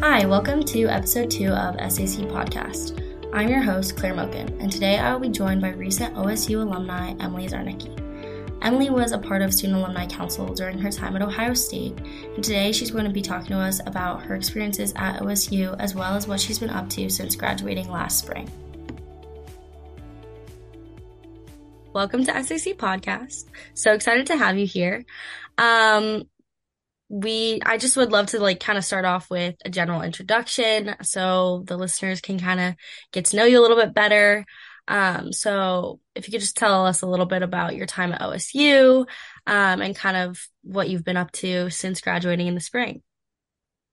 Hi, welcome to episode two of SAC Podcast. I'm your host, Claire Moken, and today I will be joined by recent OSU alumni Emily Czarniecki. Emily was a part of Student Alumni Council during her time at Ohio State, and today she's going to be talking to us about her experiences at OSU as well as what she's been up to since graduating last spring. Welcome to SAC Podcast. So excited to have you here. Um, we I just would love to like kind of start off with a general introduction so the listeners can kind of get to know you a little bit better. Um, so if you could just tell us a little bit about your time at OSU um, and kind of what you've been up to since graduating in the spring.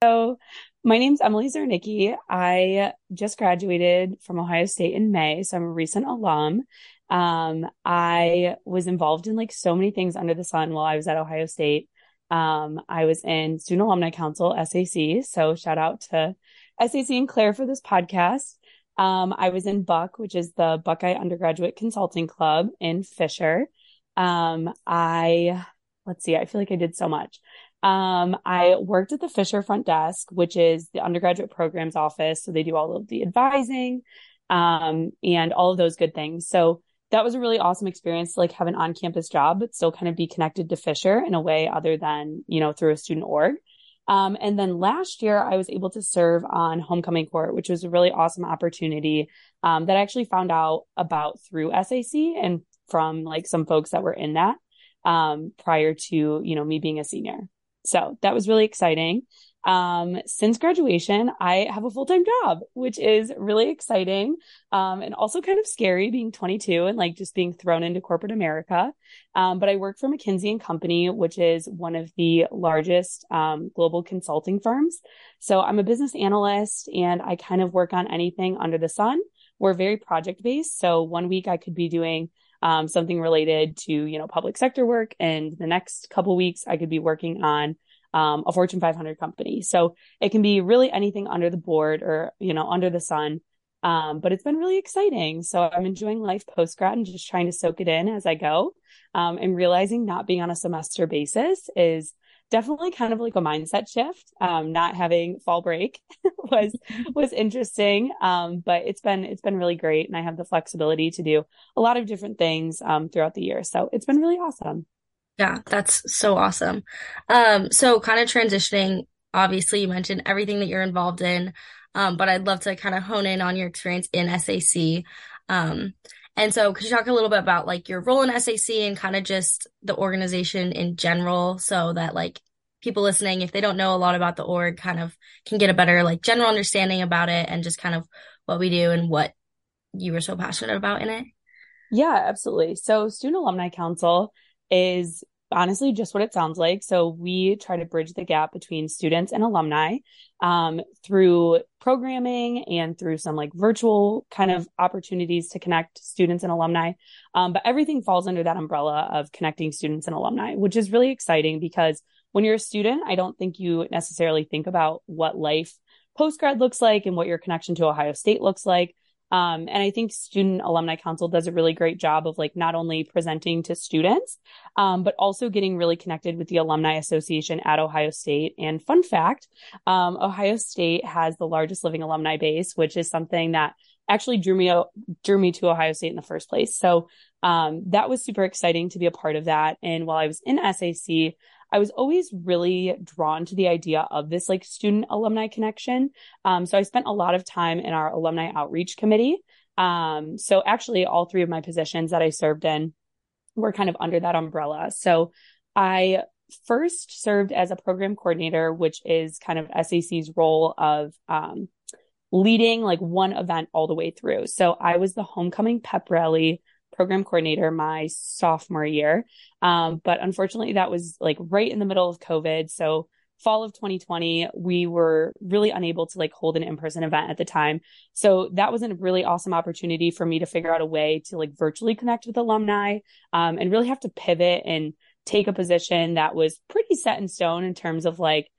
So my name's Emily Czarniecki. I just graduated from Ohio State in May, so I'm a recent alum. Um, I was involved in like so many things under the sun while I was at Ohio State. Um, I was in Student Alumni Council, SAC. So shout out to SAC and Claire for this podcast. Um, I was in Buck, which is the Buckeye Undergraduate Consulting Club in Fisher. Um, I, let's see, I feel like I did so much. Um, I worked at the Fisher front desk, which is the undergraduate programs office. So they do all of the advising, um, and all of those good things. So that was a really awesome experience to like have an on campus job, but still kind of be connected to Fisher in a way other than, you know, through a student org. Um, and then last year I was able to serve on homecoming court, which was a really awesome opportunity, um, that I actually found out about through SAC and from like some folks that were in that, um, prior to, you know, me being a senior. So that was really exciting. Um, since graduation, I have a full time job, which is really exciting. Um, and also kind of scary being 22 and like just being thrown into corporate America. Um, but I work for McKinsey and Company, which is one of the largest, um, global consulting firms. So I'm a business analyst and I kind of work on anything under the sun. We're very project based. So one week I could be doing um, something related to you know public sector work and the next couple weeks i could be working on um, a Fortune 500 company. So it can be really anything under the board or, you know, under the sun. Um, but it's been really exciting. So I'm enjoying life post grad and just trying to soak it in as I go. Um, and realizing not being on a semester basis is definitely kind of like a mindset shift. Um, not having fall break was, was interesting. Um, but it's been, it's been really great. And I have the flexibility to do a lot of different things, um, throughout the year. So it's been really awesome. Yeah, that's so awesome. Um, so kind of transitioning, obviously you mentioned everything that you're involved in. Um, but I'd love to kind of hone in on your experience in SAC. Um, and so could you talk a little bit about like your role in SAC and kind of just the organization in general so that like people listening, if they don't know a lot about the org, kind of can get a better like general understanding about it and just kind of what we do and what you were so passionate about in it? Yeah, absolutely. So Student Alumni Council is honestly just what it sounds like. So we try to bridge the gap between students and alumni um, through programming and through some like virtual kind of opportunities to connect students and alumni. Um, but everything falls under that umbrella of connecting students and alumni, which is really exciting because when you're a student, I don't think you necessarily think about what life post grad looks like and what your connection to Ohio State looks like. Um, and I think Student Alumni Council does a really great job of like not only presenting to students, um, but also getting really connected with the Alumni Association at Ohio State. And fun fact, um, Ohio State has the largest living alumni base, which is something that actually drew me drew me to Ohio State in the first place. So um, that was super exciting to be a part of that. And while I was in SAC, I was always really drawn to the idea of this like student alumni connection. Um, so I spent a lot of time in our alumni outreach committee. Um, so actually all three of my positions that I served in were kind of under that umbrella. So I first served as a program coordinator, which is kind of SAC's role of, um, leading like one event all the way through. So I was the homecoming pep rally program coordinator my sophomore year. Um, but unfortunately, that was like right in the middle of COVID. So fall of 2020, we were really unable to like hold an in-person event at the time. So that was a really awesome opportunity for me to figure out a way to like virtually connect with alumni, um, and really have to pivot and take a position that was pretty set in stone in terms of like,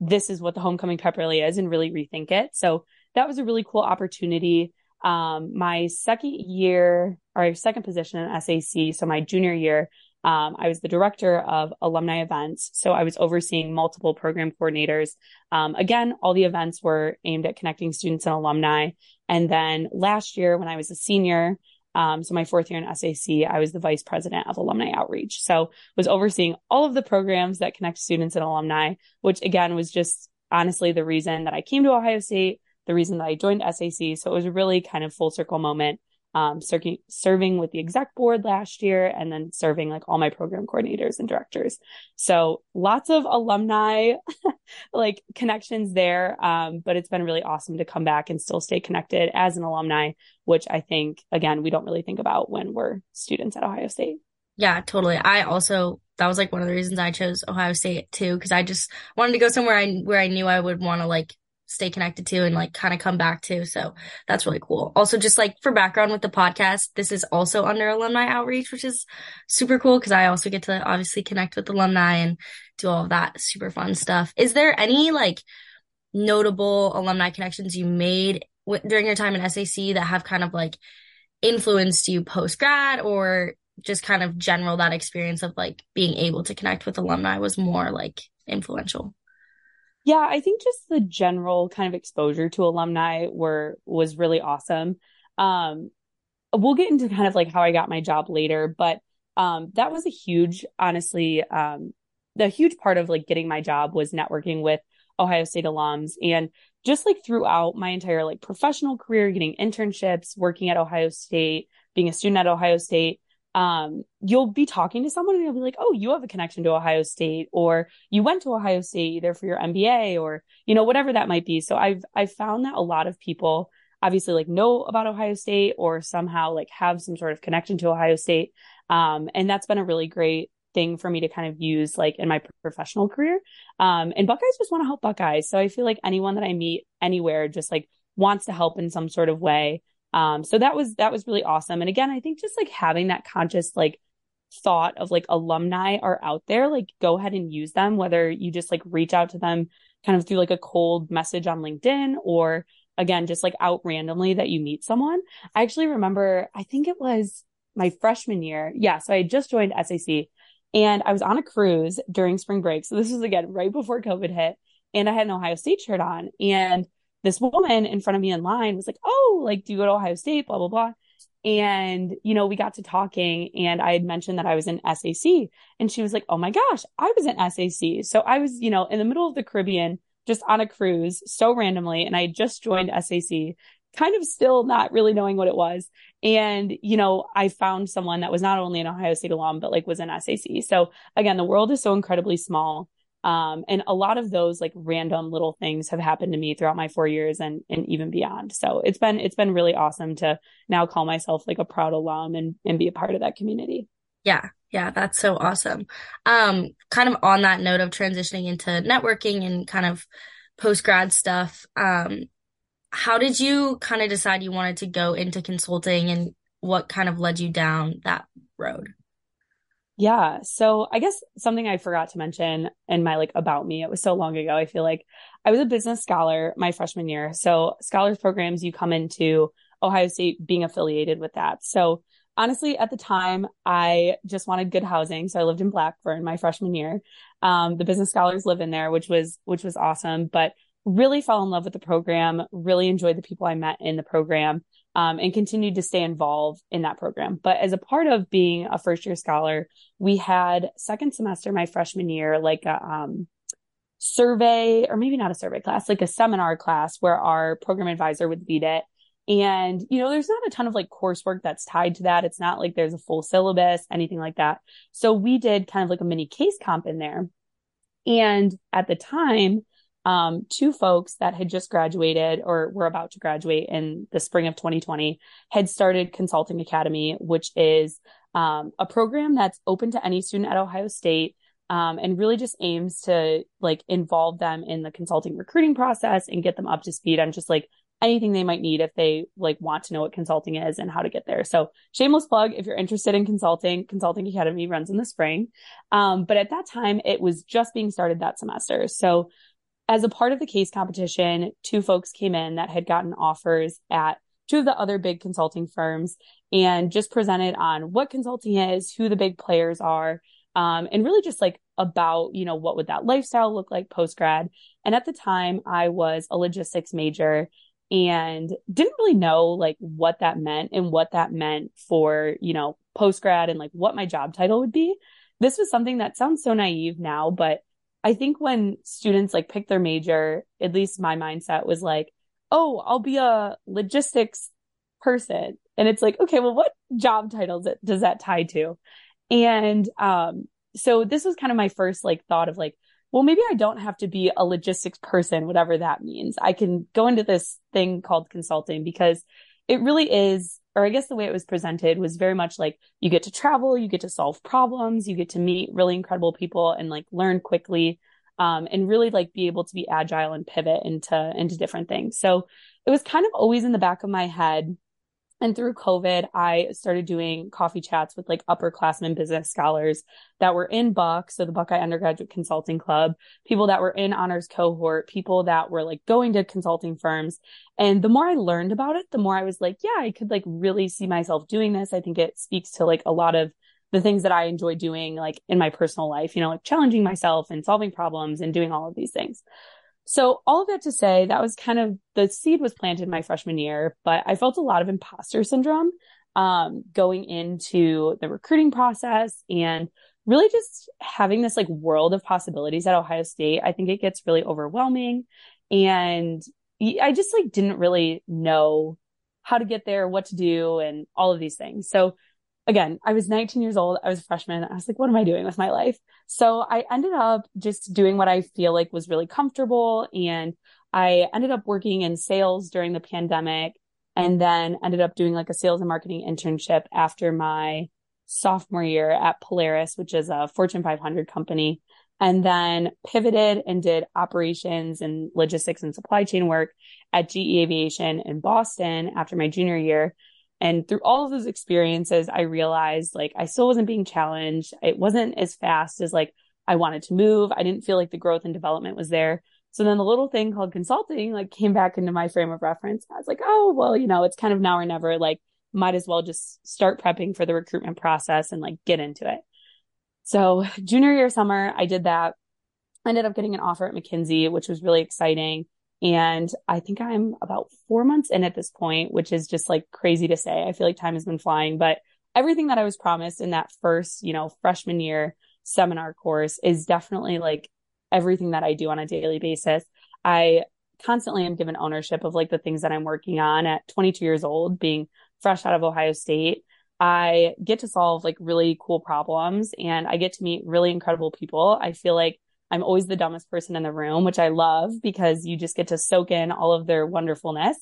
this is what the homecoming pep rally is and really rethink it. So that was a really cool opportunity. Um, my second year or second position in SAC, so my junior year, Um, I was the director of alumni events. So I was overseeing multiple program coordinators. Um, again, all the events were aimed at connecting students and alumni. And then last year, when I was a senior, um, so my fourth year in SAC, I was the vice president of alumni outreach. So was overseeing all of the programs that connect students and alumni, which again was just honestly the reason that I came to Ohio State, the reason that I joined SAC. So it was a really kind of full circle moment um, ser- serving with the exec board last year and then serving like all my program coordinators and directors. So lots of alumni like connections there. Um, but it's been really awesome to come back and still stay connected as an alumni, which I think, again, we don't really think about when we're students at Ohio State. Yeah, totally. I also that was like one of the reasons I chose Ohio State too, because I just wanted to go somewhere I where I knew I would want to like stay connected to and like kind of come back to. So that's really cool. Also, just like for background with the podcast, this is also under alumni outreach, which is super cool because I also get to obviously connect with alumni and do all of that super fun stuff. Is there any like notable alumni connections you made w- during your time in SAC that have kind of like influenced you post grad or just kind of general that experience of like being able to connect with alumni was more like influential? Yeah, I think just the general kind of exposure to alumni were was really awesome. Um, we'll get into kind of like how I got my job later, but um, that was a huge, honestly, um, the huge part of like getting my job was networking with Ohio State alums and just like throughout my entire like professional career, getting internships, working at Ohio State, being a student at Ohio State, um, you'll be talking to someone and you'll be like, oh, you have a connection to Ohio State, or you went to Ohio State either for your MBA or, you know, whatever that might be. So I've, I've found that a lot of people obviously like know about Ohio State or somehow like have some sort of connection to Ohio State. Um, and that's been a really great thing for me to kind of use like in my professional career. Um, and Buckeyes just want to help Buckeyes. So I feel like anyone that I meet anywhere just like wants to help in some sort of way. Um, so that was, that was really awesome. And again, I think just like having that conscious, like, thought of like alumni are out there, like go ahead and use them, whether you just like reach out to them kind of through like a cold message on LinkedIn or again, just like out randomly that you meet someone. I actually remember, I think it was my freshman year. Yeah. So I just joined SAC and I was on a cruise during spring break. So this was again right before COVID hit and I had an Ohio State shirt on and this woman in front of me in line was like, Oh, like, do you go to Ohio State? Blah, blah, blah. And, you know, we got to talking and I had mentioned that I was in SAC and she was like, Oh my gosh, I was in SAC. So I was, you know, in the middle of the Caribbean, just on a cruise so randomly. And I just joined SAC, kind of still not really knowing what it was. And, you know, I found someone that was not only an Ohio State alum, but like was in SAC. So again, the world is so incredibly small. Um, and a lot of those like random little things have happened to me throughout my four years and, and even beyond. So it's been, it's been really awesome to now call myself like a proud alum and, and be a part of that community. Yeah. Yeah. That's so awesome. Um, kind of on that note of transitioning into networking and kind of post grad stuff. Um, how did you kind of decide you wanted to go into consulting and what kind of led you down that road? Yeah. So I guess something I forgot to mention in my like about me, it was so long ago. I feel like I was a business scholar my freshman year. So scholars programs, you come into Ohio State being affiliated with that. So honestly, at the time, I just wanted good housing. So I lived in Blackburn my freshman year. Um, the business scholars live in there, which was, which was awesome, but really fell in love with the program, really enjoyed the people I met in the program um, and continued to stay involved in that program. But as a part of being a first year scholar, we had second semester, my freshman year, like a um, survey, or maybe not a survey class, like a seminar class where our program advisor would lead it. And, you know, there's not a ton of like coursework that's tied to that. It's not like there's a full syllabus, anything like that. So we did kind of like a mini case comp in there. And at the time, um, two folks that had just graduated or were about to graduate in the spring of 2020 had started Consulting Academy, which is um, a program that's open to any student at Ohio State. Um, and really just aims to like involve them in the consulting recruiting process and get them up to speed on just like anything they might need if they like want to know what consulting is and how to get there. So shameless plug, if you're interested in consulting, Consulting Academy runs in the spring. Um, but at that time, it was just being started that semester. So as a part of the case competition, two folks came in that had gotten offers at two of the other big consulting firms and just presented on what consulting is, who the big players are, um, and really just like about, you know, what would that lifestyle look like post grad. And at the time, I was a logistics major and didn't really know like what that meant and what that meant for, you know, post grad and like what my job title would be. This was something that sounds so naive now, but I think when students like pick their major, at least my mindset was like, oh, I'll be a logistics person. And it's like, okay, well, what job titles does that tie to? And um, so this was kind of my first like thought of like, well, maybe I don't have to be a logistics person, whatever that means. I can go into this thing called consulting because it really is, or I guess the way it was presented was very much like you get to travel, you get to solve problems, you get to meet really incredible people and like learn quickly. Um, and really like be able to be agile and pivot into into different things. So it was kind of always in the back of my head and through COVID, I started doing coffee chats with like upperclassmen business scholars that were in Buck, so the Buckeye Undergraduate Consulting Club, people that were in honors cohort, people that were like going to consulting firms. And the more I learned about it, the more I was like, yeah, I could like really see myself doing this. I think it speaks to like a lot of the things that I enjoy doing like in my personal life, you know, like challenging myself and solving problems and doing all of these things. So all of that to say, that was kind of the seed was planted my freshman year, but I felt a lot of imposter syndrome um, going into the recruiting process and really just having this like world of possibilities at Ohio State. I think it gets really overwhelming. And I just like didn't really know how to get there, what to do, and all of these things. So again, I was 19 years old. I was a freshman. I was like, what am I doing with my life? So I ended up just doing what I feel like was really comfortable. And I ended up working in sales during the pandemic and then ended up doing like a sales and marketing internship after my sophomore year at Polaris, which is a Fortune 500 company. And then pivoted and did operations and logistics and supply chain work at GE Aviation in Boston after my junior year. And through all of those experiences, I realized like I still wasn't being challenged. It wasn't as fast as like I wanted to move. I didn't feel like the growth and development was there. So then the little thing called consulting like came back into my frame of reference. I was like, oh, well, you know, it's kind of now or never. Like, might as well just start prepping for the recruitment process and like get into it. So junior year summer, I did that. I ended up getting an offer at McKinsey, which was really exciting. And I think I'm about four months in at this point, which is just like crazy to say. I feel like time has been flying, but everything that I was promised in that first, you know, freshman year seminar course is definitely like everything that I do on a daily basis. I constantly am given ownership of like the things that I'm working on at 22 years old, being fresh out of Ohio State. I get to solve like really cool problems and I get to meet really incredible people. I feel like I'm always the dumbest person in the room, which I love because you just get to soak in all of their wonderfulness.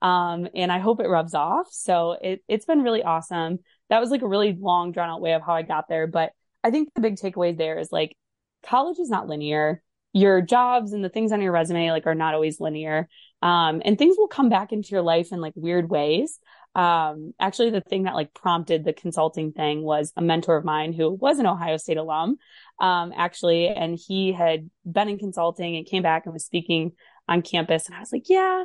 Um, and I hope it rubs off. So it, it's been really awesome. That was like a really long drawn out way of how I got there. But I think the big takeaway there is like college is not linear. Your jobs and the things on your resume like are not always linear. Um, and things will come back into your life in like weird ways. Um, actually, the thing that like prompted the consulting thing was a mentor of mine who was an Ohio State alum, um, actually, and he had been in consulting and came back and was speaking on campus. And I was like, yeah,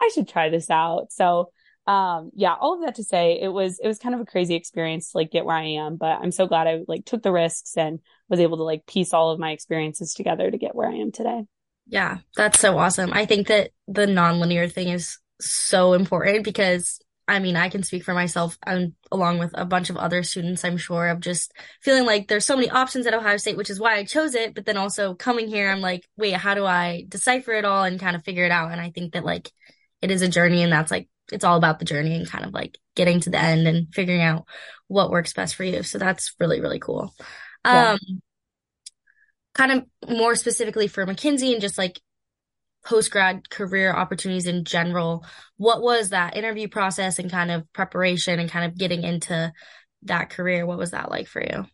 I should try this out. So, um, yeah, all of that to say, it was, it was kind of a crazy experience to like get where I am, but I'm so glad I like took the risks and was able to like piece all of my experiences together to get where I am today. Yeah, that's so awesome. I think that the nonlinear thing is so important because I mean, I can speak for myself and along with a bunch of other students, I'm sure, of just feeling like there's so many options at Ohio State, which is why I chose it. But then also coming here, I'm like, wait, how do I decipher it all and kind of figure it out? And I think that like it is a journey and that's like, it's all about the journey and kind of like getting to the end and figuring out what works best for you. So that's really, really cool. Yeah. Um, kind of more specifically for McKinsey and just like post grad career opportunities in general. What was that interview process and kind of preparation and kind of getting into that career? What was that like for you?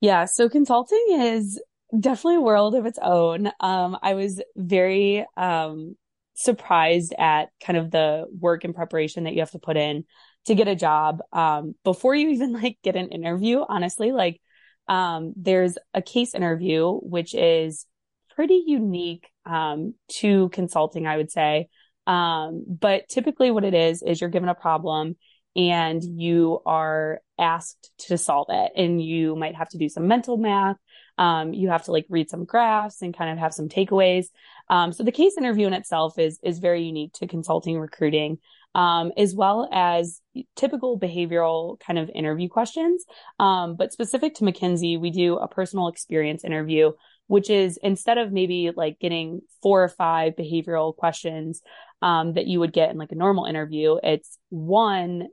Yeah, so consulting is definitely a world of its own. Um, I was very um, surprised at kind of the work and preparation that you have to put in to get a job um, before you even like get an interview. Honestly, like um, there's a case interview which is pretty unique um, to consulting, I would say. Um, but typically what it is, is you're given a problem and you are asked to solve it and you might have to do some mental math. Um, you have to like read some graphs and kind of have some takeaways. Um, so the case interview in itself is, is very unique to consulting recruiting. Um, as well as typical behavioral kind of interview questions. Um, but specific to McKinsey, we do a personal experience interview which is instead of maybe like getting four or five behavioral questions um, that you would get in like a normal interview, it's one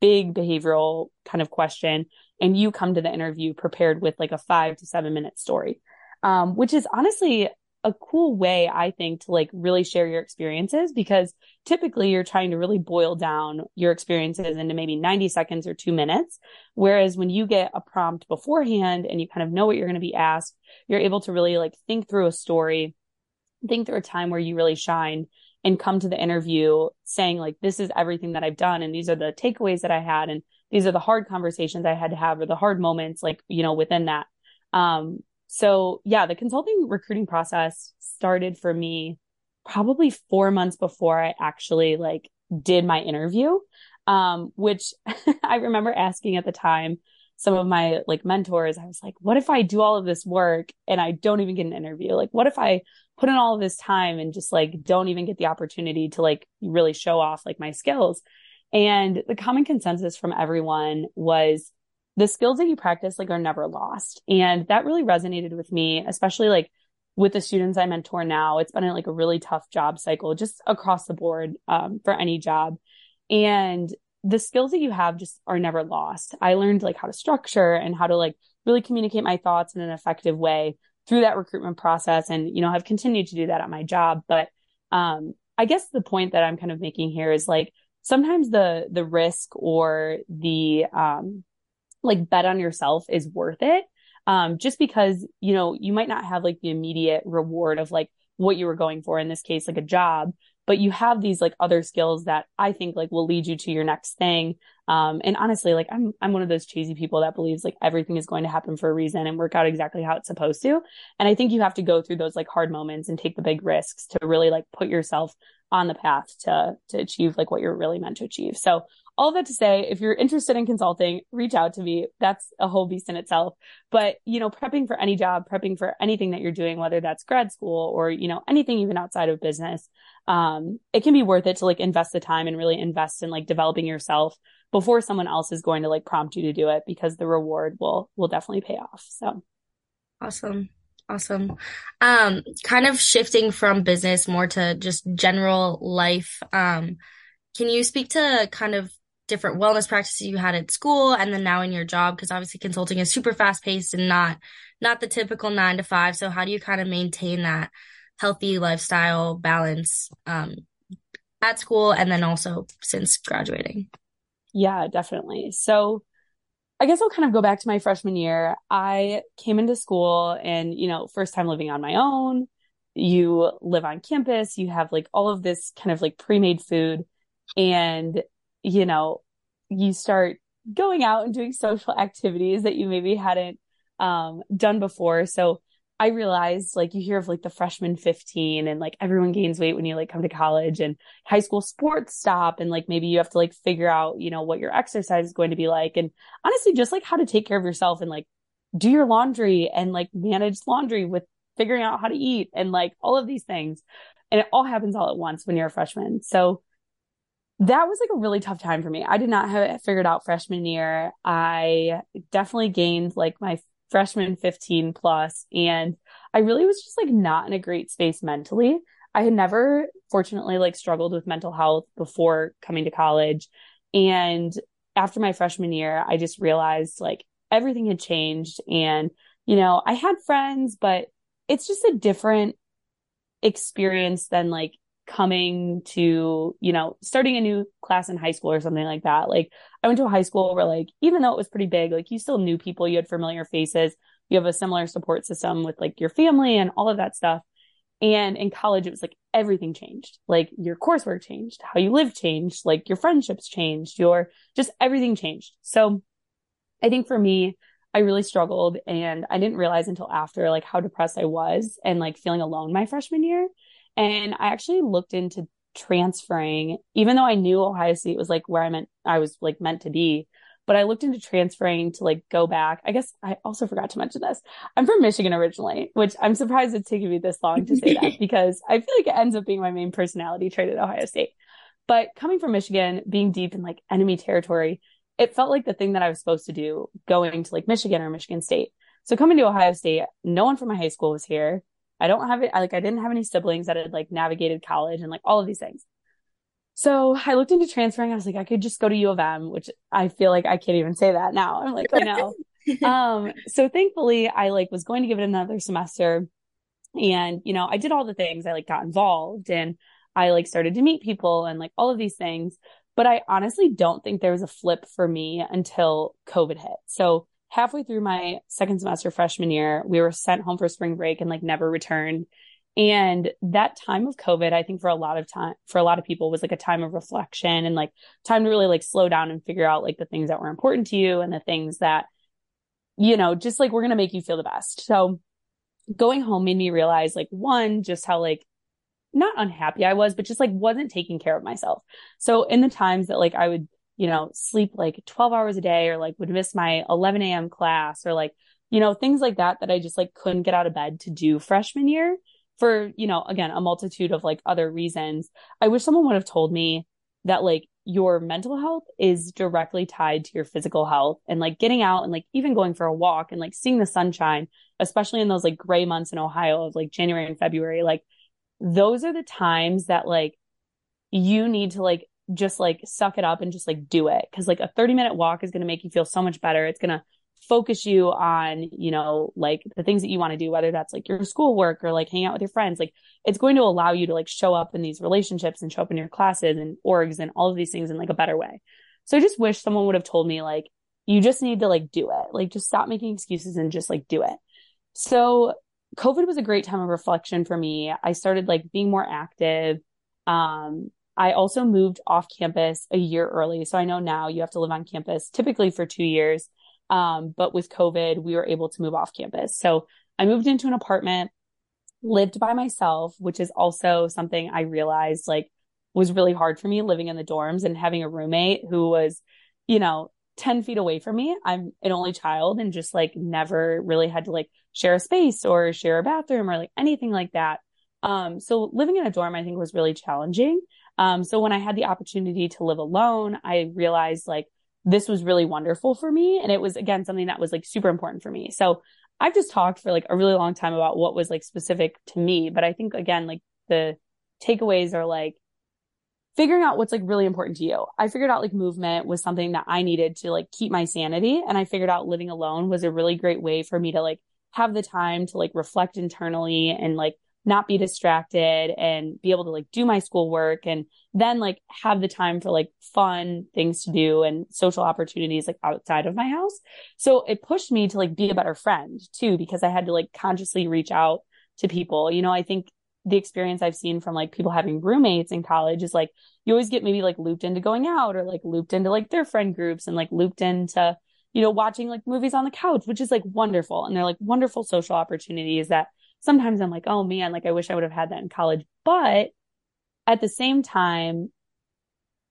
big behavioral kind of question, and you come to the interview prepared with like a five to seven minute story, um, which is honestly a cool way, I think, to like really share your experiences because typically you're trying to really boil down your experiences into maybe 90 seconds or two minutes. Whereas when you get a prompt beforehand and you kind of know what you're going to be asked, you're able to really like think through a story, think through a time where you really shine and come to the interview saying like, this is everything that I've done. And these are the takeaways that I had. And these are the hard conversations I had to have or the hard moments, like, you know, within that. Um, so yeah, the consulting recruiting process started for me probably four months before I actually like did my interview. Um, which I remember asking at the time some of my like mentors, I was like, what if I do all of this work and I don't even get an interview? Like, what if I put in all of this time and just like don't even get the opportunity to like really show off like my skills? And the common consensus from everyone was the skills that you practice like are never lost. And that really resonated with me, especially like with the students I mentor now. It's been like a really tough job cycle just across the board um, for any job. And the skills that you have just are never lost. I learned like how to structure and how to like really communicate my thoughts in an effective way through that recruitment process. And, you know, I've continued to do that at my job. But um, I guess the point that I'm kind of making here is like sometimes the the risk or the um like bet on yourself is worth it. Um, just because, you know, you might not have like the immediate reward of like what you were going for in this case, like a job, but you have these like other skills that I think like will lead you to your next thing. Um, and honestly, like I'm, I'm one of those cheesy people that believes like everything is going to happen for a reason and work out exactly how it's supposed to. And I think you have to go through those like hard moments and take the big risks to really like put yourself on the path to, to achieve like what you're really meant to achieve. So all that to say, if you're interested in consulting, reach out to me. That's a whole beast in itself. But, you know, prepping for any job, prepping for anything that you're doing, whether that's grad school or, you know, anything even outside of business, um, it can be worth it to like invest the time and really invest in like developing yourself before someone else is going to like prompt you to do it because the reward will, will definitely pay off. So awesome. Awesome. Um, kind of shifting from business more to just general life. Um, can you speak to kind of different wellness practices you had at school and then now in your job because obviously consulting is super fast paced and not not the typical 9 to 5 so how do you kind of maintain that healthy lifestyle balance um, at school and then also since graduating yeah definitely so I guess I'll kind of go back to my freshman year. I came into school and, you know, first time living on my own. You live on campus, you have like all of this kind of like pre made food. And you know, you start going out and doing social activities that you maybe hadn't um, done before. So I realized like you hear of like the freshman 15 and like everyone gains weight when you like come to college and high school sports stop and like maybe you have to like figure out, you know, what your exercise is going to be like. And honestly, just like how to take care of yourself and like do your laundry and like manage laundry with figuring out how to eat and like all of these things. And it all happens all at once when you're a freshman. So that was like a really tough time for me. I did not have it figured out freshman year. I definitely gained like my freshman 15 plus and I really was just like not in a great space mentally. I had never fortunately like struggled with mental health before coming to college. And after my freshman year, I just realized like everything had changed and you know, I had friends, but it's just a different experience than like coming to, you know, starting a new class in high school or something like that. Like I went to a high school where like, even though it was pretty big, like you still knew people, you had familiar faces, you have a similar support system with like your family and all of that stuff. And in college, it was like everything changed. Like your coursework changed, how you live changed, like your friendships changed, your just everything changed. So I think for me, I really struggled and I didn't realize until after like how depressed I was and like feeling alone my freshman year. And I actually looked into transferring, even though I knew Ohio State was like where I meant I was like meant to be. But I looked into transferring to like go back. I guess I also forgot to mention this. I'm from Michigan originally, which I'm surprised it's taken me this long to say that because I feel like it ends up being my main personality trait at Ohio State. But coming from Michigan, being deep in like enemy territory, it felt like the thing that I was supposed to do going to like Michigan or Michigan State. So coming to Ohio State, no one from my high school was here. I don't have it. Like I didn't have any siblings that had like navigated college and like all of these things. So I looked into transferring. I was like, I could just go to U of M, which I feel like I can't even say that now. I'm like, oh no. um, so thankfully I like was going to give it another semester. And, you know, I did all the things. I like got involved and I like started to meet people and like all of these things. But I honestly don't think there was a flip for me until COVID hit. So halfway through my second semester freshman year, we were sent home for spring break and like never returned. And that time of COVID, I think for a lot of time, for a lot of people was like a time of reflection and like time to really like slow down and figure out like the things that were important to you and the things that, you know, just like we're going to make you feel the best. So going home made me realize like one, just how like not unhappy I was, but just like wasn't taking care of myself. So in the times that like I would, you know, sleep like 12 hours a day or like would miss my 11 a.m. class or like, you know, things like that, that I just like couldn't get out of bed to do freshman year for, you know, again, a multitude of like other reasons. I wish someone would have told me that like your mental health is directly tied to your physical health and like getting out and like even going for a walk and like seeing the sunshine, especially in those like gray months in Ohio of like January and February, like those are the times that like you need to like just like suck it up and just like do it. Cause like a 30 minute walk is going to make you feel so much better. It's going to focus you on, you know, like the things that you want to do, whether that's like your schoolwork or like hang out with your friends. Like it's going to allow you to like show up in these relationships and show up in your classes and orgs and all of these things in like a better way. So I just wish someone would have told me like, you just need to like do it. Like just stop making excuses and just like do it. So COVID was a great time of reflection for me. I started like being more active. Um, I also moved off campus a year early. So I know now you have to live on campus typically for two years. Um, but with COVID, we were able to move off campus. So I moved into an apartment, lived by myself, which is also something I realized like was really hard for me living in the dorms and having a roommate who was, you know, 10 feet away from me. I'm an only child and just like never really had to like share a space or share a bathroom or like anything like that. Um, so living in a dorm, I think was really challenging. Um, so when I had the opportunity to live alone, I realized like this was really wonderful for me. And it was again, something that was like super important for me. So I've just talked for like a really long time about what was like specific to me. But I think again, like the takeaways are like, figuring out what's like really important to you. I figured out like movement was something that I needed to like keep my sanity. And I figured out living alone was a really great way for me to like have the time to like reflect internally and like not be distracted and be able to like do my schoolwork and then like have the time for like fun things to do and social opportunities like outside of my house. So it pushed me to like be a better friend too, because I had to like consciously reach out to people. You know, I think the experience I've seen from like people having roommates in college is like you always get maybe like looped into going out or like looped into like their friend groups and like looped into you know watching like movies on the couch which is like wonderful and they're like wonderful social opportunities that sometimes I'm like oh man like I wish I would have had that in college. But at the same time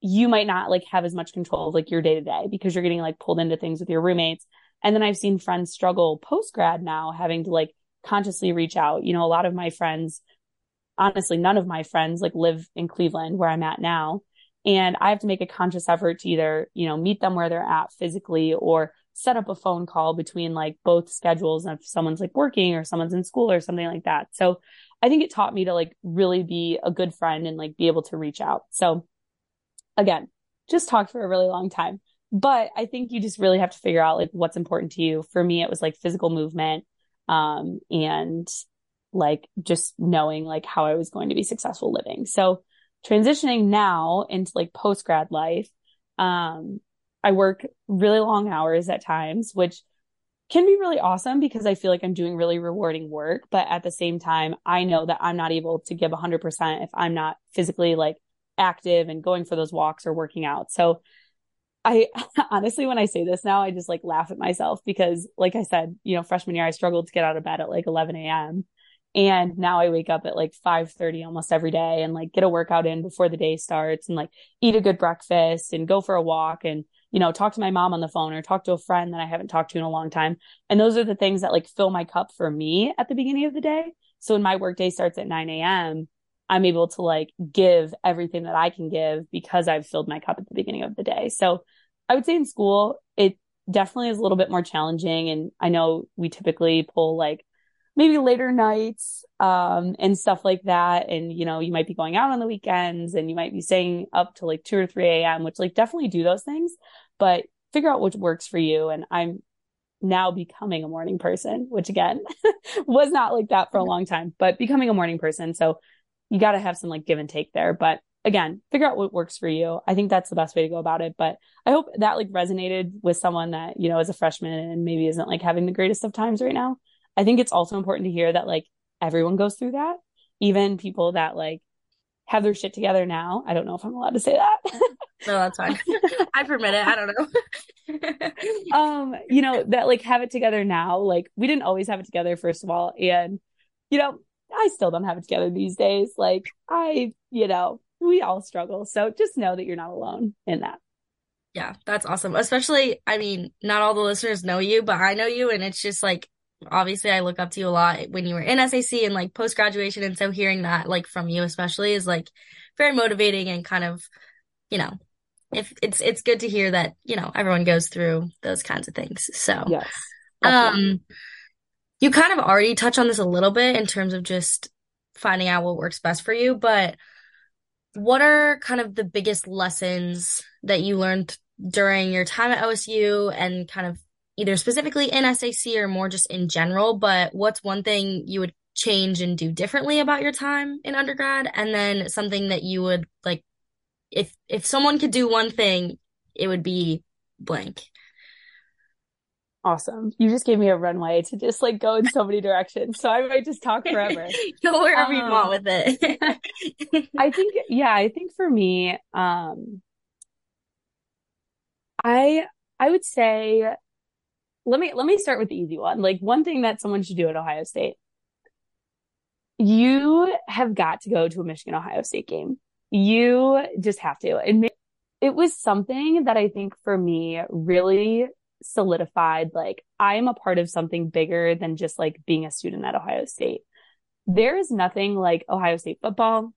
you might not like have as much control of like your day to day because you're getting like pulled into things with your roommates. And then I've seen friends struggle post grad now having to like consciously reach out. You know a lot of my friends honestly, none of my friends like live in Cleveland where I'm at now. And I have to make a conscious effort to either, you know, meet them where they're at physically or set up a phone call between like both schedules and if someone's like working or someone's in school or something like that. So I think it taught me to like really be a good friend and like be able to reach out. So again, just talked for a really long time, but I think you just really have to figure out like what's important to you. For me, it was like physical movement. Um, and like just knowing like how I was going to be successful living. So transitioning now into like post grad life, um, I work really long hours at times, which can be really awesome because I feel like I'm doing really rewarding work. But at the same time, I know that I'm not able to give 100% if I'm not physically like active and going for those walks or working out. So I honestly, when I say this now, I just like laugh at myself because, like I said, you know, freshman year, I struggled to get out of bed at like 11 a.m. And now I wake up at like 5:30 almost every day and like get a workout in before the day starts and like eat a good breakfast and go for a walk and you know, talk to my mom on the phone or talk to a friend that I haven't talked to in a long time. And those are the things that like fill my cup for me at the beginning of the day. So when my workday starts at 9 a.m., I'm able to like give everything that I can give because I've filled my cup at the beginning of the day. So I would say in school, it definitely is a little bit more challenging. And I know we typically pull like maybe later nights um, and stuff like that. And, you know, you might be going out on the weekends and you might be staying up to like 2 or 3 a.m., which like definitely do those things, but figure out what works for you. And I'm now becoming a morning person, which again was not like that for a long time, but becoming a morning person. So you got to have some like give and take there. But again, figure out what works for you. I think that's the best way to go about it. But I hope that like resonated with someone that, you know, is a freshman and maybe isn't like having the greatest of times right now. I think it's also important to hear that like everyone goes through that, even people that like have their shit together now. I don't know if I'm allowed to say that. no, that's fine. I permit it. I don't know. um, you know, that like have it together now. Like we didn't always have it together, first of all. And, you know, I still don't have it together these days. Like I, you know, we all struggle. So just know that you're not alone in that. Yeah, that's awesome. Especially, I mean, not all the listeners know you, but I know you. And it's just like, obviously, I look up to you a lot when you were in SAC and like post graduation. And so hearing that, like, from you, especially, is like very motivating and kind of, you know, if it's, it's good to hear that, you know, everyone goes through those kinds of things. So, yes. Definitely. Um, you kind of already touch on this a little bit in terms of just finding out what works best for you, but what are kind of the biggest lessons that you learned during your time at OSU and kind of either specifically in SAC or more just in general, but what's one thing you would change and do differently about your time in undergrad and then something that you would like if if someone could do one thing, it would be blank. Awesome. You just gave me a runway to just like go in so many directions. So I might just talk forever. go wherever um, you want with it. I think, yeah, I think for me, um, I, I would say, let me, let me start with the easy one. Like one thing that someone should do at Ohio State. You have got to go to a Michigan Ohio State game. You just have to. And it was something that I think for me really solidified like I'm a part of something bigger than just like being a student at Ohio State. There is nothing like Ohio State football.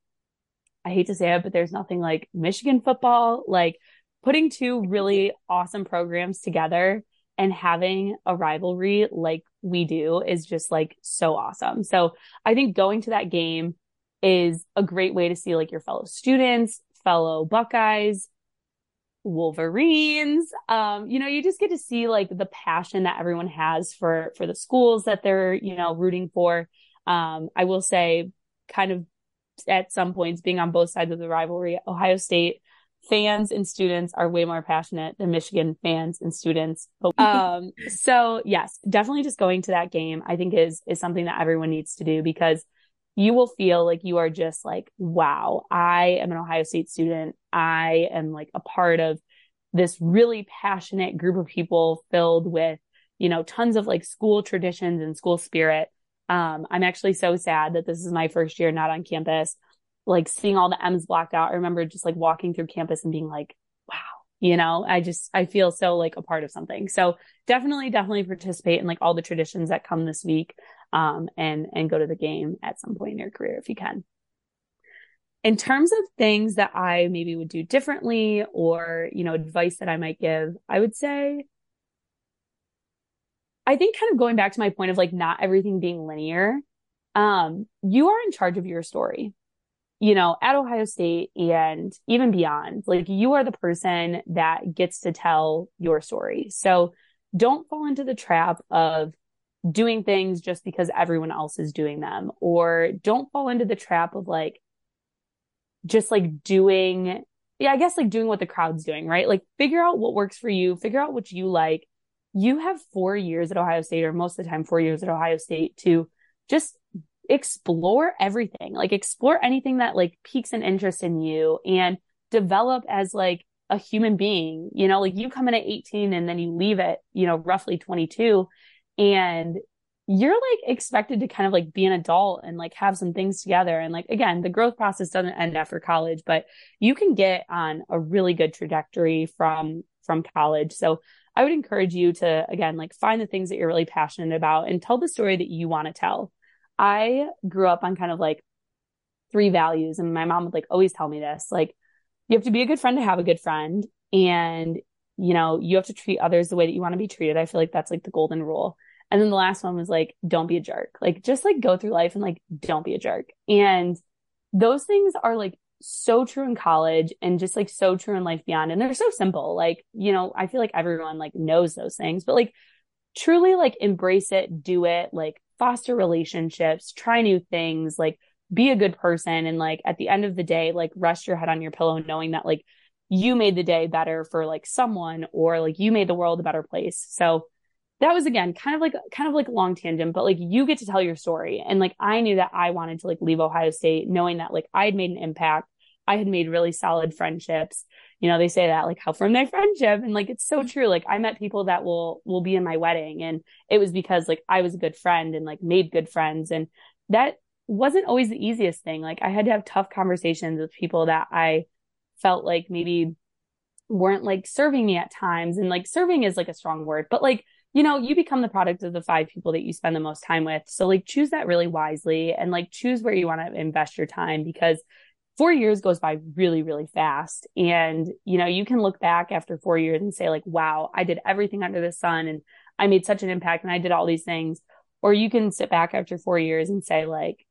I hate to say it, but there's nothing like Michigan football. Like putting two really awesome programs together and having a rivalry like we do is just like so awesome. So I think going to that game is a great way to see like your fellow students, fellow Buckeyes, Wolverines. Um, you know, you just get to see like the passion that everyone has for for the schools that they're, you know, rooting for. Um, I will say kind of at some points being on both sides of the rivalry, Ohio State fans and students are way more passionate than Michigan fans and students. Um, so yes, definitely just going to that game, I think is, is something that everyone needs to do because you will feel like you are just like, wow, I am an Ohio State student. I am like a part of this really passionate group of people filled with, you know, tons of like school traditions and school spirit. Um, I'm actually so sad that this is my first year not on campus. Like seeing all the M's blocked out. I remember just like walking through campus and being like, wow, you know, I just, I feel so like a part of something. So definitely, definitely participate in like all the traditions that come this week um, and and go to the game at some point in your career if you can. In terms of things that I maybe would do differently or, you know, advice that I might give, I would say I think kind of going back to my point of like not everything being linear, um, you are in charge of your story. You know, at Ohio State and even beyond, like you are the person that gets to tell your story. So don't fall into the trap of doing things just because everyone else is doing them or don't fall into the trap of like just like doing yeah i guess like doing what the crowd's doing right like figure out what works for you figure out what you like you have four years at ohio state or most of the time four years at ohio state to just explore everything like explore anything that like piques an interest in you and develop as like a human being you know like you come in at 18 and then you leave at you know roughly 22 and you're like expected to kind of like be an adult and like have some things together. And like, again, the growth process doesn't end after college, but you can get on a really good trajectory from, from college. So I would encourage you to, again, like find the things that you're really passionate about and tell the story that you want to tell. I grew up on kind of like three values and my mom would like always tell me this, like, you have to be a good friend to have a good friend. And, you know, you have to treat others the way that you want to be treated. I feel like that's like the golden rule. And then the last one was like, don't be a jerk. Like, just like go through life and like, don't be a jerk. And those things are like so true in college and just like so true in life beyond. And they're so simple. Like, you know, I feel like everyone like knows those things, but like truly like embrace it, do it, like foster relationships, try new things, like be a good person. And like at the end of the day, like rest your head on your pillow knowing that like you made the day better for like someone or like you made the world a better place. So that was again kind of like kind of like a long tangent, but like you get to tell your story. And like I knew that I wanted to like leave Ohio State knowing that like I had made an impact. I had made really solid friendships. You know, they say that like how from my friendship and like it's so mm-hmm. true. Like I met people that will will be in my wedding and it was because like I was a good friend and like made good friends and that wasn't always the easiest thing. Like I had to have tough conversations with people that I felt like maybe weren't like serving me at times and like serving is like a strong word, but like you know, you become the product of the five people that you spend the most time with. So like choose that really wisely and like choose where you want to invest your time because four years goes by really, really fast. And, you know, you can look back after four years and say like, wow, I did everything under the sun and I made such an impact and I did all these things. Or you can sit back after four years and say like,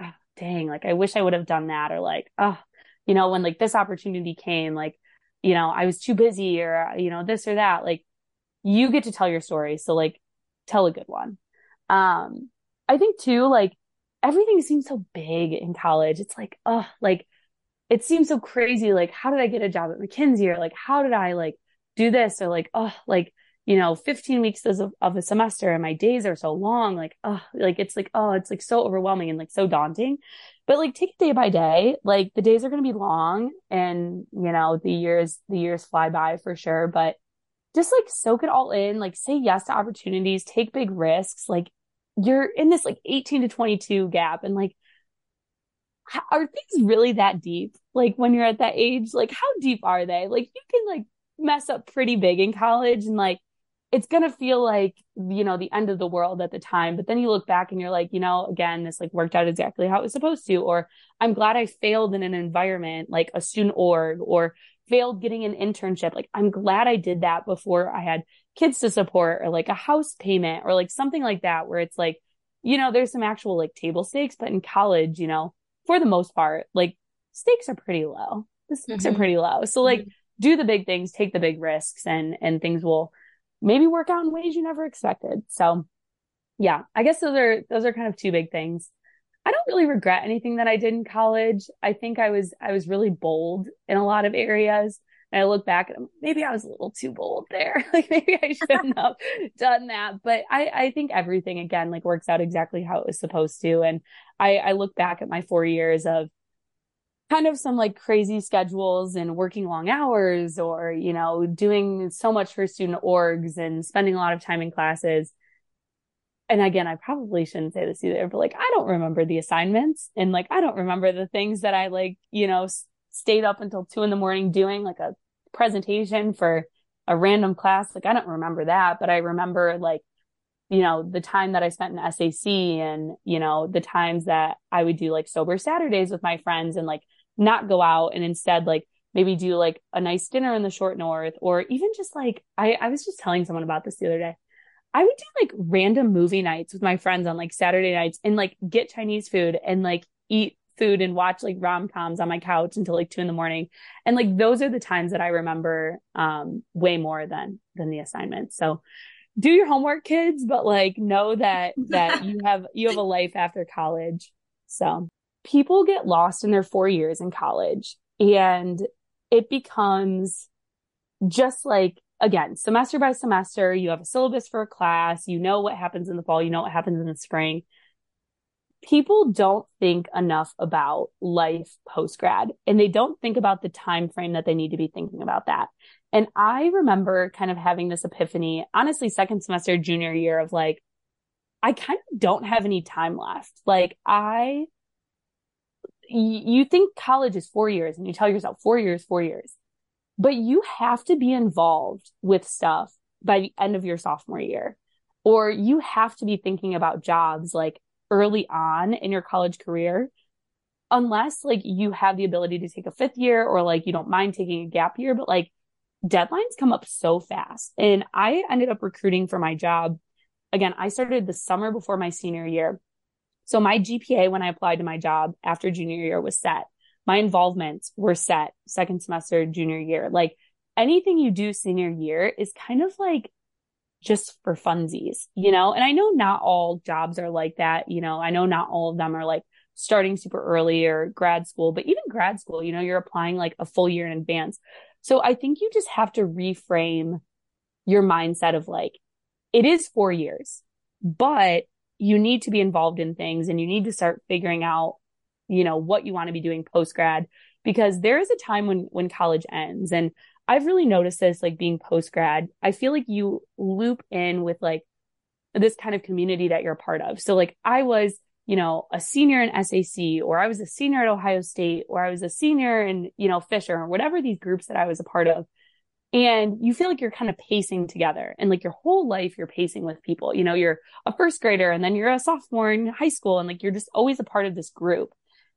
oh, dang, like I wish I would have done that. Or like, oh, you know, when like this opportunity came, like, you know, I was too busy or, you know, this or that. Like you get to tell your story. So like tell a good one. Um, I think too, like everything seems so big in college. It's like, oh, like it seems so crazy. Like, how did I get a job at McKinsey? Or like, how did I like do this? Or like, oh, like, you know, 15 weeks of, of a semester and my days are so long. Like, oh, like it's like, oh, it's like so overwhelming and like so daunting. But like take it day by day. Like the days are going to be long and, you know, the years, the years fly by for sure. But just like soak it all in, like say yes to opportunities, take big risks. Like you're in this like 18 to 22 gap and like, are things really that deep? Like when you're at that age, like how deep are they? Like you can like mess up pretty big in college and like it's going to feel like, you know, the end of the world at the time. But then you look back and you're like, you know, again, this like worked out exactly how it was supposed to. Or I'm glad I failed in an environment like a student org or failed getting an internship. Like, I'm glad I did that before I had kids to support or like a house payment or like something like that, where it's like, you know, there's some actual like table stakes, but in college, you know, for the most part, like stakes are pretty low. The stakes mm-hmm. are pretty low. So like, mm-hmm. do the big things, take the big risks and, and things will maybe work out in ways you never expected. So yeah, I guess those are, those are kind of two big things. I don't really regret anything that I did in college. I think I was I was really bold in a lot of areas. And I look back and maybe I was a little too bold there. like maybe I shouldn't have done that. But I, I think everything again like works out exactly how it was supposed to. And I, I look back at my four years of kind of some like crazy schedules and working long hours or, you know, doing so much for student orgs and spending a lot of time in classes and again, I probably shouldn't say this either, but like, I don't remember the assignments and like, I don't remember the things that I like, you know, stayed up until two in the morning doing like a presentation for a random class. Like, I don't remember that, but I remember like, you know, the time that I spent in SAC and, you know, the times that I would do like sober Saturdays with my friends and like not go out and instead like maybe do like a nice dinner in the short north or even just like, I, I was just telling someone about this the other day I would do like random movie nights with my friends on like Saturday nights and like get Chinese food and like eat food and watch like rom coms on my couch until like two in the morning. And like those are the times that I remember um way more than than the assignments. So do your homework, kids, but like know that that you have you have a life after college. So people get lost in their four years in college and it becomes just like again, semester by semester, you have a syllabus for a class, you know what happens in the fall, you know what happens in the spring. People don't think enough about life post grad and they don't think about the time frame that they need to be thinking about that. And I remember kind of having this epiphany, honestly, second semester, junior year of like, I kind of don't have any time left. Like I, you think college is four years and you tell yourself four years, four years, but you have to be involved with stuff by the end of your sophomore year, or you have to be thinking about jobs like early on in your college career unless like you have the ability to take a fifth year or like you don't mind taking a gap year, but like deadlines come up so fast. And I ended up recruiting for my job. Again, I started the summer before my senior year. So my GPA when I applied to my job after junior year was set. My involvements were set second semester, junior year. Like anything you do senior year is kind of like just for funsies, you know? And I know not all jobs are like that. You know, I know not all of them are like starting super early or grad school, but even grad school, you know, you're applying like a full year in advance. So I think you just have to reframe your mindset of like, it is four years, but you need to be involved in things and you need to start figuring out, you know, what you want to be doing post grad because there is a time when, when college ends. And I've really noticed this, like being post grad, I feel like you loop in with like this kind of community that you're a part of. So like I was you know, a senior in SAC, or I was a senior at Ohio State, or I was a senior in, you know, Fisher, or whatever these groups that I was a part of. And you feel like you're kind of pacing together and like your whole life you're pacing with people. You know, you're a first grader and then you're a sophomore in high school and like you're just always a part of this group.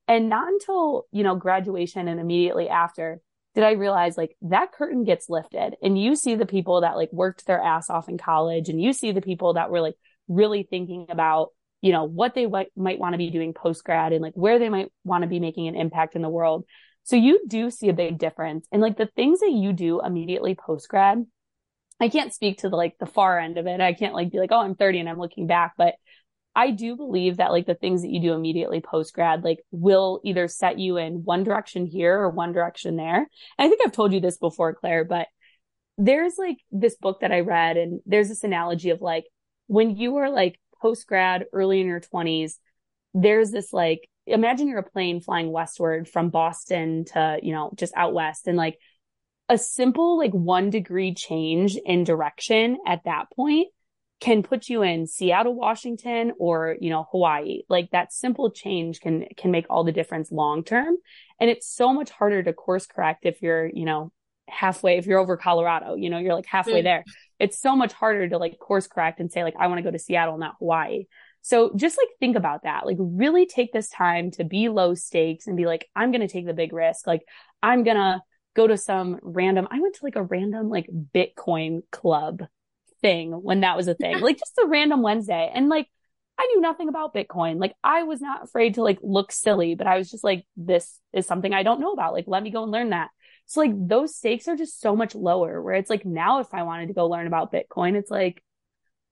And not until, you know, graduation and immediately after did I realize like that curtain gets lifted and you see the people that like worked their ass off in college and you see the people that were like really thinking about you know, what they w- might want to be doing post grad and like where they might want to be making an impact in the world. So you do see a big difference. And like the things that you do immediately post grad, I can't speak to the like the far end of it. I can't like be like, oh, I'm 30 and I'm looking back, but I do believe that like the things that you do immediately post grad like will either set you in one direction here or one direction there. And I think I've told you this before, Claire, but there's like this book that I read and there's this analogy of like when you are like post grad, early in your 20s, there's this like, imagine you're a plane flying westward from Boston to, you know, just out west and like a simple like one degree change in direction at that point can put you in Seattle, Washington or, you know, Hawaii. Like that simple change can, can make all the difference long term. And it's so much harder to course correct if you're, you know, halfway, if you're over Colorado, you know, you're like halfway mm. there it's so much harder to like course correct and say like I want to go to Seattle, not Hawaii. So just like think about that. Like really take this time to be low stakes and be like I'm going to take the big risk. Like I'm going to go to some random I went to like a random like Bitcoin club thing when that was a thing. like just a random Wednesday and like I knew nothing about Bitcoin. Like I was not afraid to like look silly, but I was just like this is something I don't know about. Like let me go and learn that. So like those stakes are just so much lower where it's like now if I wanted to go learn about Bitcoin, it's like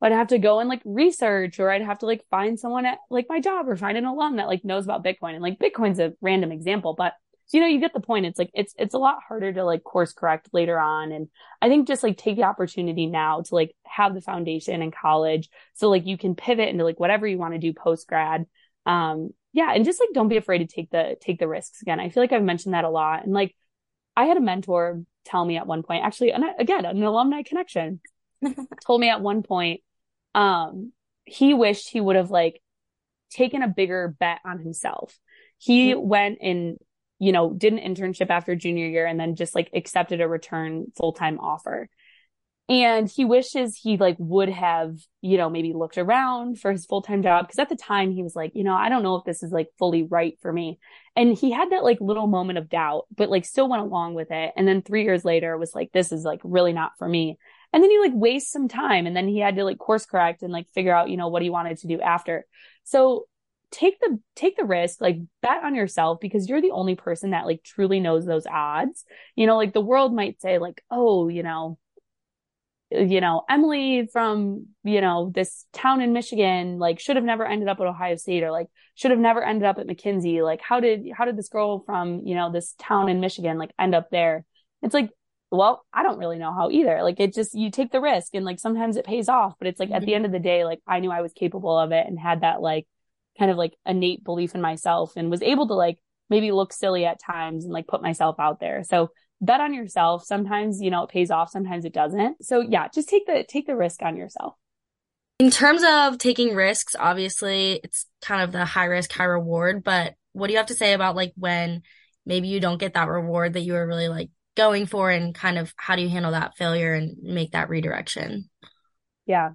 I'd have to go and like research or I'd have to like find someone at like my job or find an alum that like knows about Bitcoin. And like Bitcoin's a random example, but so, you know, you get the point. It's like, it's, it's a lot harder to like course correct later on. And I think just like take the opportunity now to like have the foundation in college. So like you can pivot into like whatever you want to do post grad. Um, yeah. And just like, don't be afraid to take the, take the risks again. I feel like I've mentioned that a lot. And like, I had a mentor tell me at one point, actually, and again, an alumni connection told me at one point, um, he wished he would have like taken a bigger bet on himself. He mm-hmm. went and, you know, did an internship after junior year and then just like accepted a return full time offer. And he wishes he like would have you know maybe looked around for his full-time job because at the time he was like you know i don't know if this is like fully right for me. And he had that like little moment of doubt but like still went along with it. And then 3 years later was like this is like really not for me. And then he like wastes some time and then he had to like course correct and like figure out you know what he wanted to do after. So take the take the risk like bet on yourself because you're the only person that like truly knows those odds you know like the world might say like oh you know you know, Emily from, you know, this town in Michigan, like should have never ended up at Ohio State or like should have never ended up at McKinsey. Like how did, how did this girl from, you know, this town in Michigan like end up there? It's like, well, I don't really know how either. Like it just, you take the risk and like sometimes it pays off, but it's like mm-hmm. at the mm-hmm. end of the day, like I knew I was capable of it and had that like kind of like innate belief in myself and was able to like maybe look silly at times and like put myself out there. So bet on yourself. Sometimes, you know, it pays off, sometimes it doesn't. So yeah, just take the take the risk on yourself. In terms of taking risks, obviously it's kind of the high risk, high reward, but what do you have to say about like when maybe you don't get that reward that you were really like going for and kind of how do you handle that failure and make that redirection? Yeah.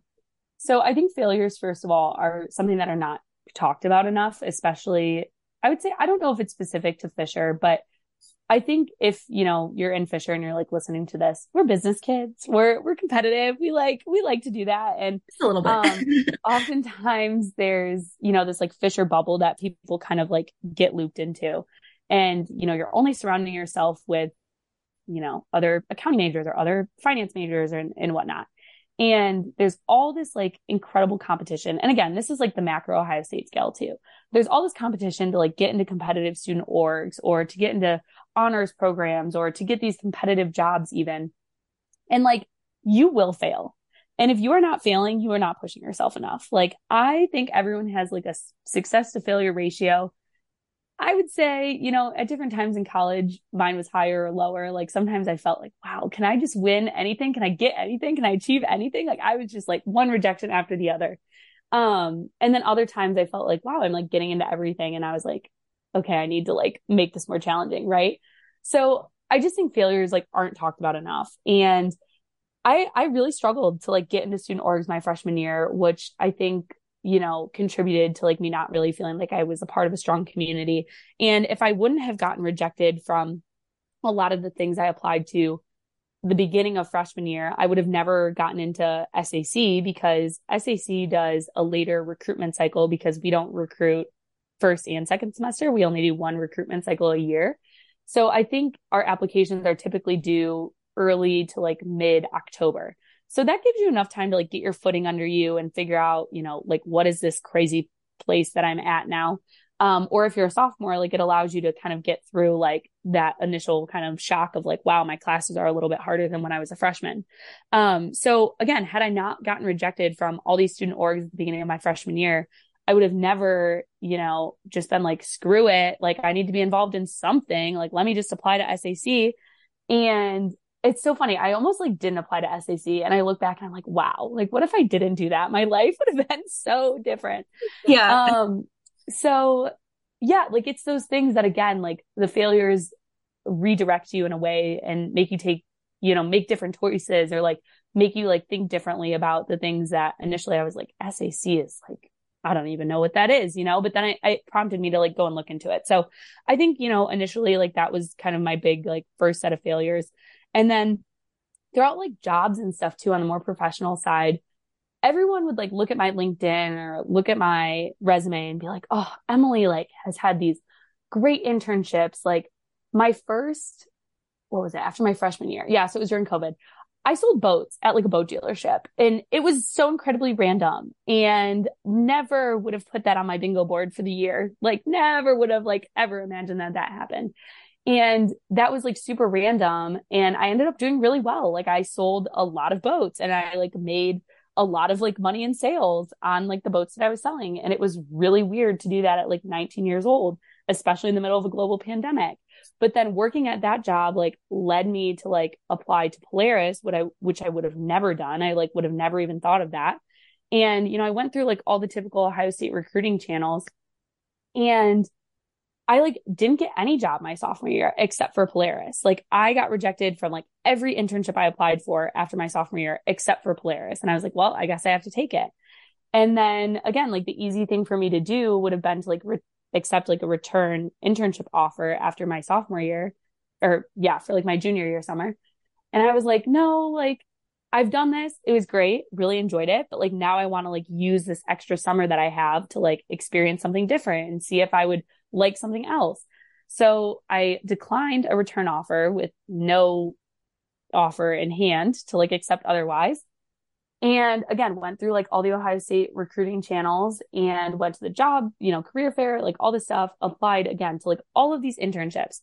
So I think failures, first of all, are something that are not talked about enough, especially I would say, I don't know if it's specific to Fisher, but I think if, you know, you're in Fisher and you're like listening to this, we're business kids. We're, we're competitive. We like, we like to do that. And Just a little bit. um, oftentimes there's, you know, this like Fisher bubble that people kind of like get looped into. And, you know, you're only surrounding yourself with, you know, other accounting majors or other finance majors and, and whatnot. And there's all this like incredible competition. And again, this is like the macro Ohio State scale too. There's all this competition to like get into competitive student orgs or to get into honors programs or to get these competitive jobs even. And like you will fail. And if you are not failing, you are not pushing yourself enough. Like I think everyone has like a success to failure ratio I would say, you know, at different times in college, mine was higher or lower. Like sometimes I felt like, wow, can I just win anything? Can I get anything? Can I achieve anything? Like I was just like one rejection after the other. Um, and then other times I felt like, wow, I'm like getting into everything. And I was like, okay, I need to like make this more challenging. Right. So I just think failures like aren't talked about enough. And I, I really struggled to like get into student orgs my freshman year, which I think you know, contributed to like me not really feeling like I was a part of a strong community. And if I wouldn't have gotten rejected from a lot of the things I applied to the beginning of freshman year, I would have never gotten into SAC because SAC does a later recruitment cycle because we don't recruit first and second semester. We only do one recruitment cycle a year. So I think our applications are typically due early to like mid October. So that gives you enough time to like get your footing under you and figure out, you know, like what is this crazy place that I'm at now? Um, or if you're a sophomore, like it allows you to kind of get through like that initial kind of shock of like, wow, my classes are a little bit harder than when I was a freshman. Um, so again, had I not gotten rejected from all these student orgs at the beginning of my freshman year, I would have never, you know, just been like, screw it. Like I need to be involved in something. Like, let me just apply to SAC. And it's so funny. I almost like didn't apply to SAC and I look back and I'm like, wow, like what if I didn't do that? My life would have been so different. Yeah. Um, so yeah, like it's those things that again, like the failures redirect you in a way and make you take, you know, make different choices or like make you like think differently about the things that initially I was like, SAC is like, I don't even know what that is, you know, but then I, I prompted me to like go and look into it. So I think, you know, initially like that was kind of my big like first set of failures. And then throughout like jobs and stuff too on the more professional side, everyone would like look at my LinkedIn or look at my resume and be like, oh, Emily like has had these great internships. Like my first, what was it after my freshman year? Yeah. So it was during COVID. I sold boats at like a boat dealership and it was so incredibly random and never would have put that on my bingo board for the year. Like never would have like ever imagined that that happened. And that was like super random. And I ended up doing really well. Like I sold a lot of boats and I like made a lot of like money in sales on like the boats that I was selling. And it was really weird to do that at like 19 years old, especially in the middle of a global pandemic. But then working at that job like led me to like apply to Polaris, what I, which I would have never done. I like would have never even thought of that. And, you know, I went through like all the typical Ohio State recruiting channels and I like didn't get any job my sophomore year except for Polaris. Like I got rejected from like every internship I applied for after my sophomore year except for Polaris. And I was like, well, I guess I have to take it. And then again, like the easy thing for me to do would have been to like re- accept like a return internship offer after my sophomore year or yeah, for like my junior year summer. And I was like, no, like I've done this. It was great. Really enjoyed it. But like now I want to like use this extra summer that I have to like experience something different and see if I would like something else. So I declined a return offer with no offer in hand to like accept otherwise. And again, went through like all the Ohio State recruiting channels and went to the job, you know, career fair, like all this stuff, applied again to like all of these internships.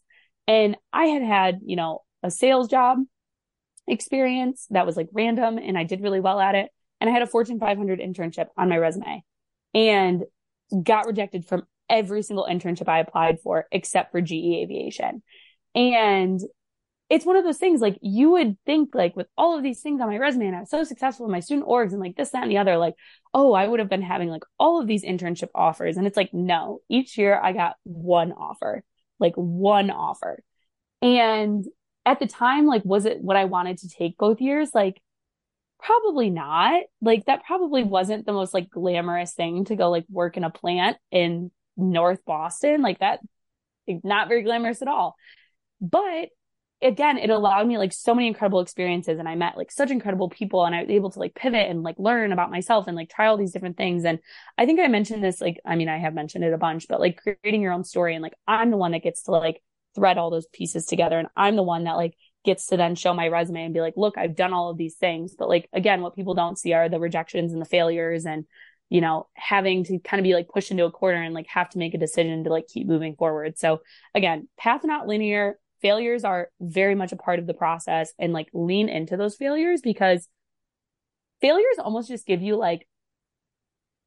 And I had had, you know, a sales job experience that was like random and I did really well at it. And I had a Fortune 500 internship on my resume and got rejected from every single internship I applied for except for GE Aviation. And it's one of those things like you would think like with all of these things on my resume and I was so successful in my student orgs and like this, that, and the other, like, oh, I would have been having like all of these internship offers. And it's like, no, each year I got one offer, like one offer. And at the time, like, was it what I wanted to take both years? Like, probably not. Like, that probably wasn't the most like glamorous thing to go like work in a plant in North Boston. Like, that, not very glamorous at all. But again, it allowed me like so many incredible experiences and I met like such incredible people and I was able to like pivot and like learn about myself and like try all these different things. And I think I mentioned this, like, I mean, I have mentioned it a bunch, but like creating your own story and like I'm the one that gets to like thread all those pieces together. And I'm the one that like gets to then show my resume and be like, look, I've done all of these things. But like, again, what people don't see are the rejections and the failures and, you know, having to kind of be like pushed into a corner and like have to make a decision to like keep moving forward. So again, path not linear, failures are very much a part of the process and like lean into those failures because failures almost just give you like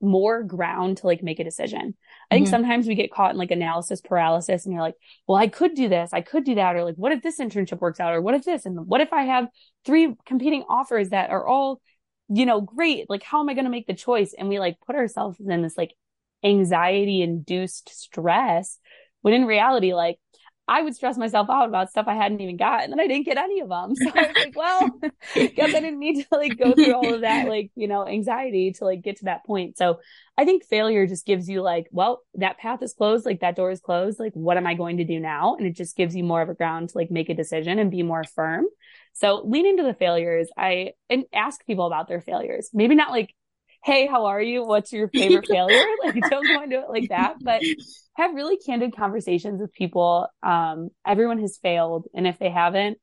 more ground to like make a decision. I think mm-hmm. sometimes we get caught in like analysis paralysis and you're like, well, I could do this. I could do that. Or like, what if this internship works out? Or what if this? And what if I have three competing offers that are all, you know, great? Like, how am I going to make the choice? And we like put ourselves in this like anxiety induced stress when in reality, like I would stress myself out about stuff I hadn't even gotten and I didn't get any of them. So I was like, well, guess I didn't need to like go through all of that, like, you know, anxiety to like get to that point. So I think failure just gives you like, well, that path is closed, like that door is closed. Like, what am I going to do now? And it just gives you more of a ground to like make a decision and be more firm. So lean into the failures. I and ask people about their failures. Maybe not like hey, how are you? What's your favorite failure? Like, don't go into it like that, but have really candid conversations with people. Um, everyone has failed. And if they haven't,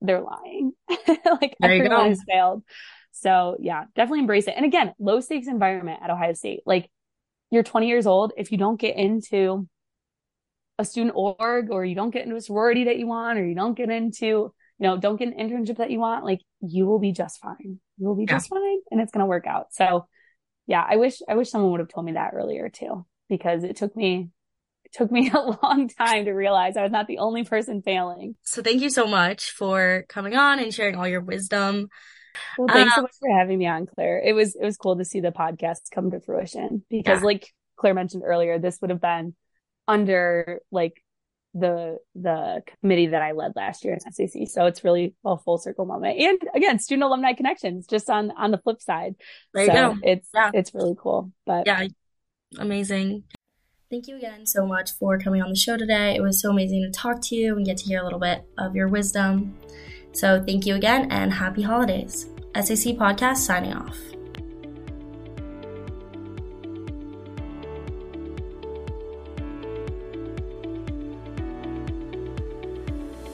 they're lying. like there everyone has failed. So yeah, definitely embrace it. And again, low stakes environment at Ohio State. Like you're 20 years old. If you don't get into a student org or you don't get into a sorority that you want, or you don't get into you know, don't get an internship that you want, like you will be just fine. You will be yeah. just fine and it's going to work out. So yeah, I wish, I wish someone would have told me that earlier too, because it took me, it took me a long time to realize I was not the only person failing. So thank you so much for coming on and sharing all your wisdom. Well, thanks um, so much for having me on, Claire. It was, it was cool to see the podcast come to fruition because yeah. like Claire mentioned earlier, this would have been under like the the committee that I led last year in SAC. So it's really a full circle moment. And again, student alumni connections just on on the flip side. There so. It's yeah. it's really cool. But yeah, amazing. Thank you again so much for coming on the show today. It was so amazing to talk to you and get to hear a little bit of your wisdom. So thank you again and happy holidays. SAC podcast signing off.